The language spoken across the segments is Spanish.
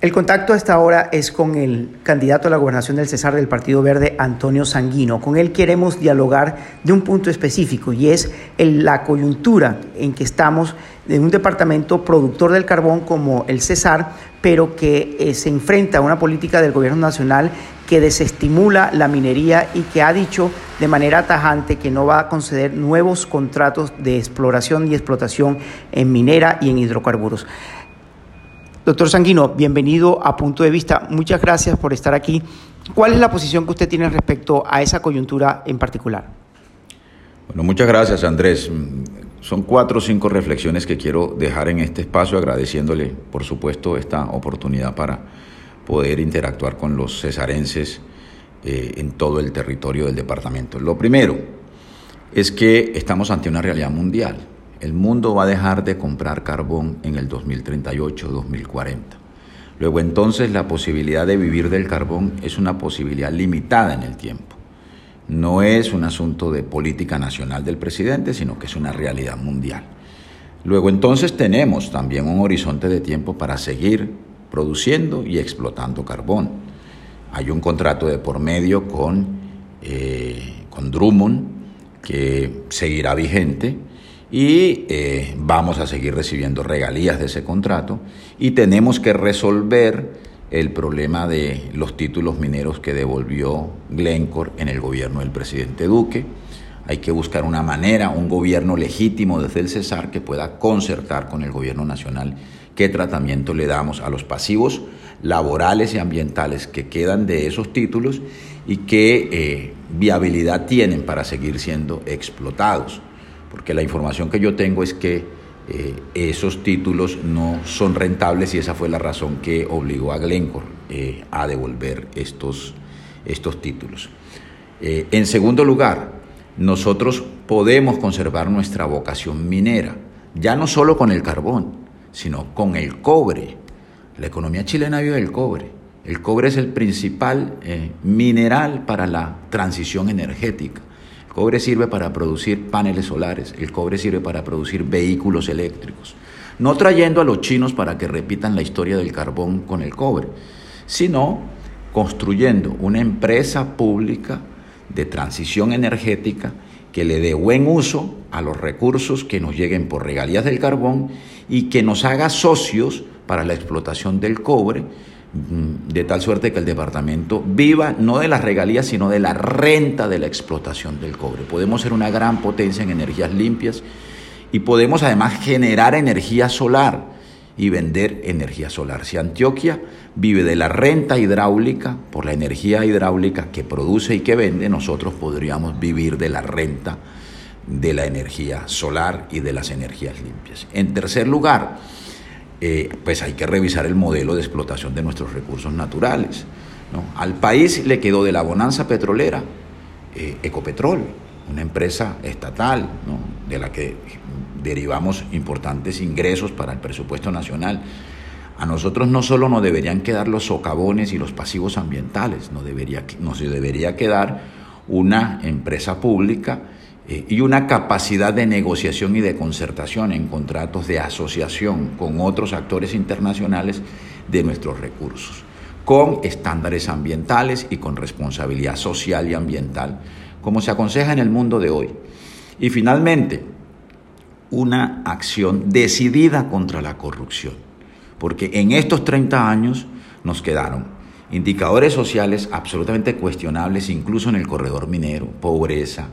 El contacto a esta hora es con el candidato a la gobernación del Cesar del Partido Verde, Antonio Sanguino. Con él queremos dialogar de un punto específico y es la coyuntura en que estamos de un departamento productor del carbón como el Cesar, pero que eh, se enfrenta a una política del gobierno nacional que desestimula la minería y que ha dicho de manera tajante que no va a conceder nuevos contratos de exploración y explotación en minera y en hidrocarburos. Doctor Sanguino, bienvenido a Punto de Vista. Muchas gracias por estar aquí. ¿Cuál es la posición que usted tiene respecto a esa coyuntura en particular? Bueno, muchas gracias Andrés. Son cuatro o cinco reflexiones que quiero dejar en este espacio, agradeciéndole, por supuesto, esta oportunidad para poder interactuar con los cesarenses eh, en todo el territorio del departamento. Lo primero es que estamos ante una realidad mundial. El mundo va a dejar de comprar carbón en el 2038-2040. Luego entonces la posibilidad de vivir del carbón es una posibilidad limitada en el tiempo. No es un asunto de política nacional del presidente, sino que es una realidad mundial. Luego entonces tenemos también un horizonte de tiempo para seguir produciendo y explotando carbón. Hay un contrato de por medio con, eh, con Drummond que seguirá vigente y eh, vamos a seguir recibiendo regalías de ese contrato y tenemos que resolver el problema de los títulos mineros que devolvió Glencore en el gobierno del presidente Duque. Hay que buscar una manera, un gobierno legítimo desde el Cesar que pueda concertar con el gobierno nacional qué tratamiento le damos a los pasivos laborales y ambientales que quedan de esos títulos y qué eh, viabilidad tienen para seguir siendo explotados porque la información que yo tengo es que eh, esos títulos no son rentables y esa fue la razón que obligó a Glencore eh, a devolver estos, estos títulos. Eh, en segundo lugar, nosotros podemos conservar nuestra vocación minera, ya no solo con el carbón, sino con el cobre. La economía chilena vive del cobre. El cobre es el principal mineral para la transición energética cobre sirve para producir paneles solares, el cobre sirve para producir vehículos eléctricos. No trayendo a los chinos para que repitan la historia del carbón con el cobre, sino construyendo una empresa pública de transición energética que le dé buen uso a los recursos que nos lleguen por regalías del carbón y que nos haga socios para la explotación del cobre de tal suerte que el departamento viva no de las regalías, sino de la renta de la explotación del cobre. Podemos ser una gran potencia en energías limpias y podemos además generar energía solar y vender energía solar. Si Antioquia vive de la renta hidráulica, por la energía hidráulica que produce y que vende, nosotros podríamos vivir de la renta de la energía solar y de las energías limpias. En tercer lugar, eh, pues hay que revisar el modelo de explotación de nuestros recursos naturales. Al país le quedó de la bonanza petrolera eh, Ecopetrol, una empresa estatal de la que derivamos importantes ingresos para el presupuesto nacional. A nosotros no solo nos deberían quedar los socavones y los pasivos ambientales, nos debería, nos debería quedar una empresa pública y una capacidad de negociación y de concertación en contratos de asociación con otros actores internacionales de nuestros recursos, con estándares ambientales y con responsabilidad social y ambiental, como se aconseja en el mundo de hoy. Y finalmente, una acción decidida contra la corrupción, porque en estos 30 años nos quedaron indicadores sociales absolutamente cuestionables, incluso en el corredor minero, pobreza,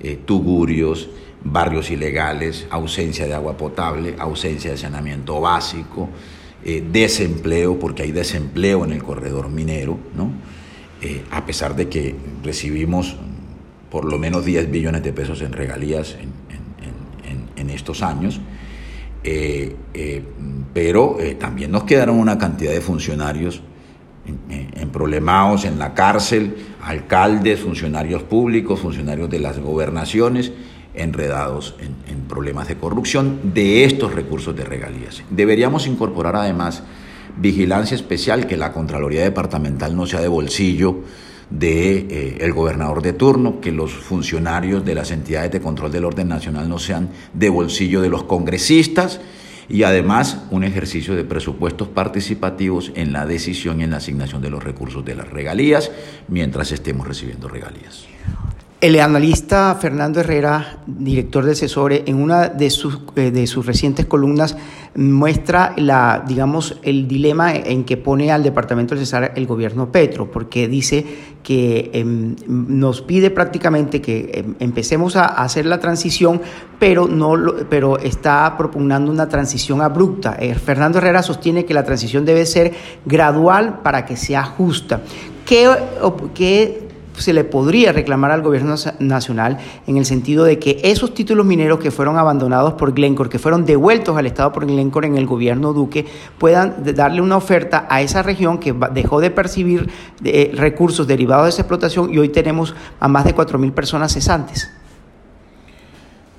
eh, tugurios, barrios ilegales, ausencia de agua potable, ausencia de saneamiento básico, eh, desempleo, porque hay desempleo en el corredor minero, ¿no? Eh, a pesar de que recibimos por lo menos 10 billones de pesos en regalías en, estos años, pero también nos quedaron una cantidad de funcionarios en, problemados en la cárcel, alcaldes, funcionarios públicos, funcionarios de las gobernaciones, enredados en, problemas de corrupción de estos recursos de regalías. Deberíamos incorporar además vigilancia especial, que la Contraloría Departamental no sea de bolsillo del de, eh, gobernador de turno, que los funcionarios de las entidades de control del orden nacional no sean de bolsillo de los congresistas y además un ejercicio de presupuestos participativos en la decisión y en la asignación de los recursos de las regalías mientras estemos recibiendo regalías. El analista Fernando Herrera, director de Cesore, en una de sus, eh, de sus recientes columnas muestra la, digamos, el dilema en que pone al Departamento del Cesar el gobierno Petro, porque dice que em, nos pide prácticamente que em, empecemos a, hacer la transición, pero, no pero está propugnando una transición abrupta. Eh, Fernando Herrera sostiene que la transición debe ser gradual para que sea justa. ¿Qué, qué se le podría reclamar al gobierno nacional en el sentido de que esos títulos mineros que fueron abandonados por Glencore, que fueron devueltos al Estado por Glencore en el gobierno Duque, puedan darle una oferta a esa región que dejó de percibir eh, recursos derivados de esa explotación y hoy tenemos a más de 4.000 personas cesantes.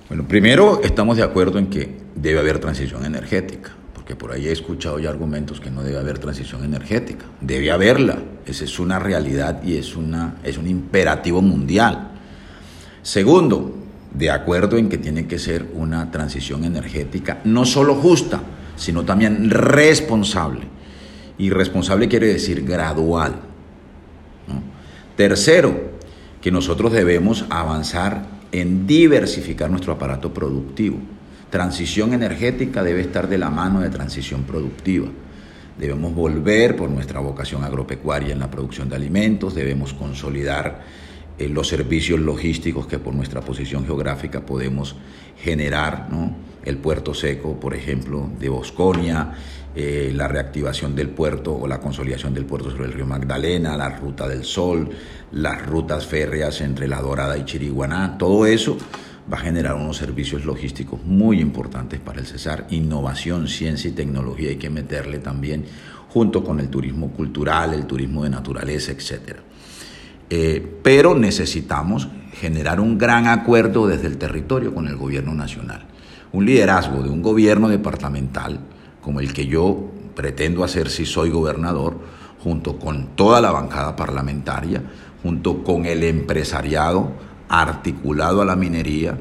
Bueno, primero estamos de acuerdo en que debe haber transición energética que por ahí he escuchado ya argumentos que no debe haber transición energética. Debe haberla, esa es una realidad y es, una, es un imperativo mundial. Segundo, de acuerdo en que tiene que ser una transición energética no solo justa, sino también responsable. Y responsable quiere decir gradual. Tercero, que nosotros debemos avanzar en diversificar nuestro aparato productivo. Transición energética debe estar de la mano de transición productiva. Debemos volver por nuestra vocación agropecuaria en la producción de alimentos, debemos consolidar eh, los servicios logísticos que por nuestra posición geográfica podemos generar, el puerto seco, por ejemplo, de Bosconia, eh, la reactivación del puerto o la consolidación del puerto sobre el río Magdalena, la ruta del Sol, las rutas férreas entre La Dorada y Chiriguaná, todo eso va a generar unos servicios logísticos muy importantes para el Cesar. Innovación, ciencia y tecnología hay que meterle también junto con el turismo cultural, el turismo de naturaleza, etc. Eh, pero necesitamos generar un gran acuerdo desde el territorio con el gobierno nacional. Un liderazgo de un gobierno departamental como el que yo pretendo hacer si soy gobernador, junto con toda la bancada parlamentaria, junto con el empresariado, articulado a la minería,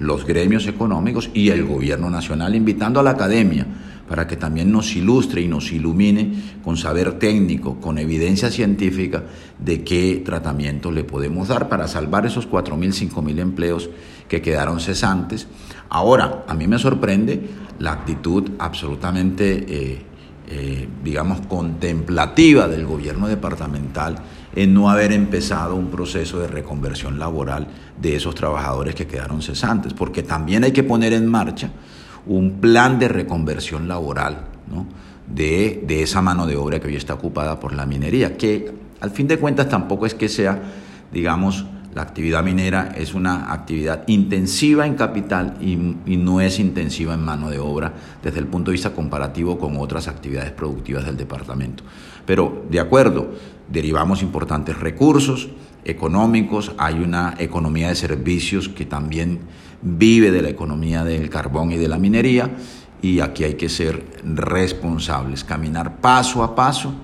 los gremios económicos y el gobierno nacional, invitando a la academia para que también nos ilustre y nos ilumine con saber técnico, con evidencia científica de qué tratamiento le podemos dar para salvar esos 4.000, 5.000 empleos que quedaron cesantes. Ahora, a mí me sorprende la actitud absolutamente, eh, eh, digamos, contemplativa del gobierno departamental en no haber empezado un proceso de reconversión laboral de esos trabajadores que quedaron cesantes, porque también hay que poner en marcha un plan de reconversión laboral de, de esa mano de obra que hoy está ocupada por la minería, que al fin de cuentas tampoco es que sea, digamos, la actividad minera es una actividad intensiva en capital y, no es intensiva en mano de obra desde el punto de vista comparativo con otras actividades productivas del departamento. Pero de acuerdo, derivamos importantes recursos económicos, hay una economía de servicios que también vive de la economía del carbón y de la minería y aquí hay que ser responsables, caminar paso a paso.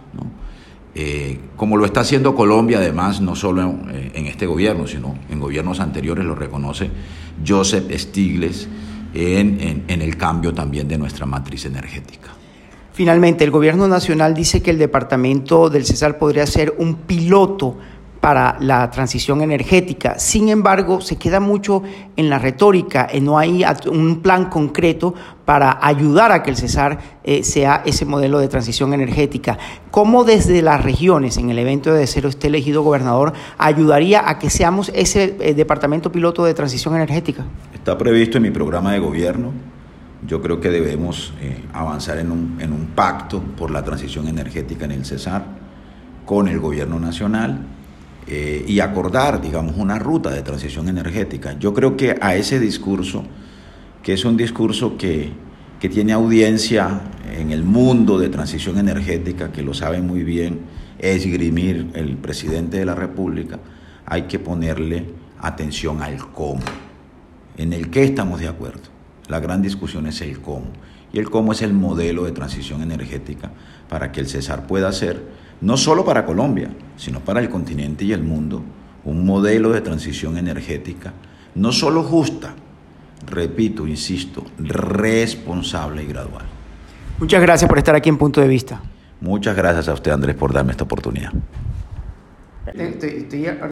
Eh, como lo está haciendo Colombia, además, no solo en, en, este gobierno, sino en gobiernos anteriores, lo reconoce Joseph Stiglitz en, en, en el cambio también de nuestra matriz energética. Finalmente, el gobierno nacional dice que el departamento del Cesar podría ser un piloto para la transición energética. Sin embargo, se queda mucho en la retórica, y no hay un plan concreto para ayudar a que el Cesar eh, sea ese modelo de transición energética. ¿Cómo desde las regiones, en el evento de Cero esté elegido gobernador, ayudaría a que seamos ese eh, departamento piloto de transición energética? Está previsto en mi programa de gobierno. Yo creo que debemos eh, avanzar en un, en un pacto por la transición energética en el Cesar con el gobierno nacional eh, y acordar, digamos, una ruta de transición energética. Yo creo que a ese discurso, que es un discurso que, que tiene audiencia en el mundo de transición energética, que lo sabe muy bien esgrimir el presidente de la República, hay que ponerle atención al cómo. En el qué estamos de acuerdo. La gran discusión es el cómo. Y el cómo es el modelo de transición energética para que el Cesar pueda ser no solo para Colombia, sino para el continente y el mundo, un modelo de transición energética no solo justa, repito, insisto, responsable y gradual. Muchas gracias por estar aquí en Punto de Vista. Muchas gracias a usted, Andrés, por darme esta oportunidad.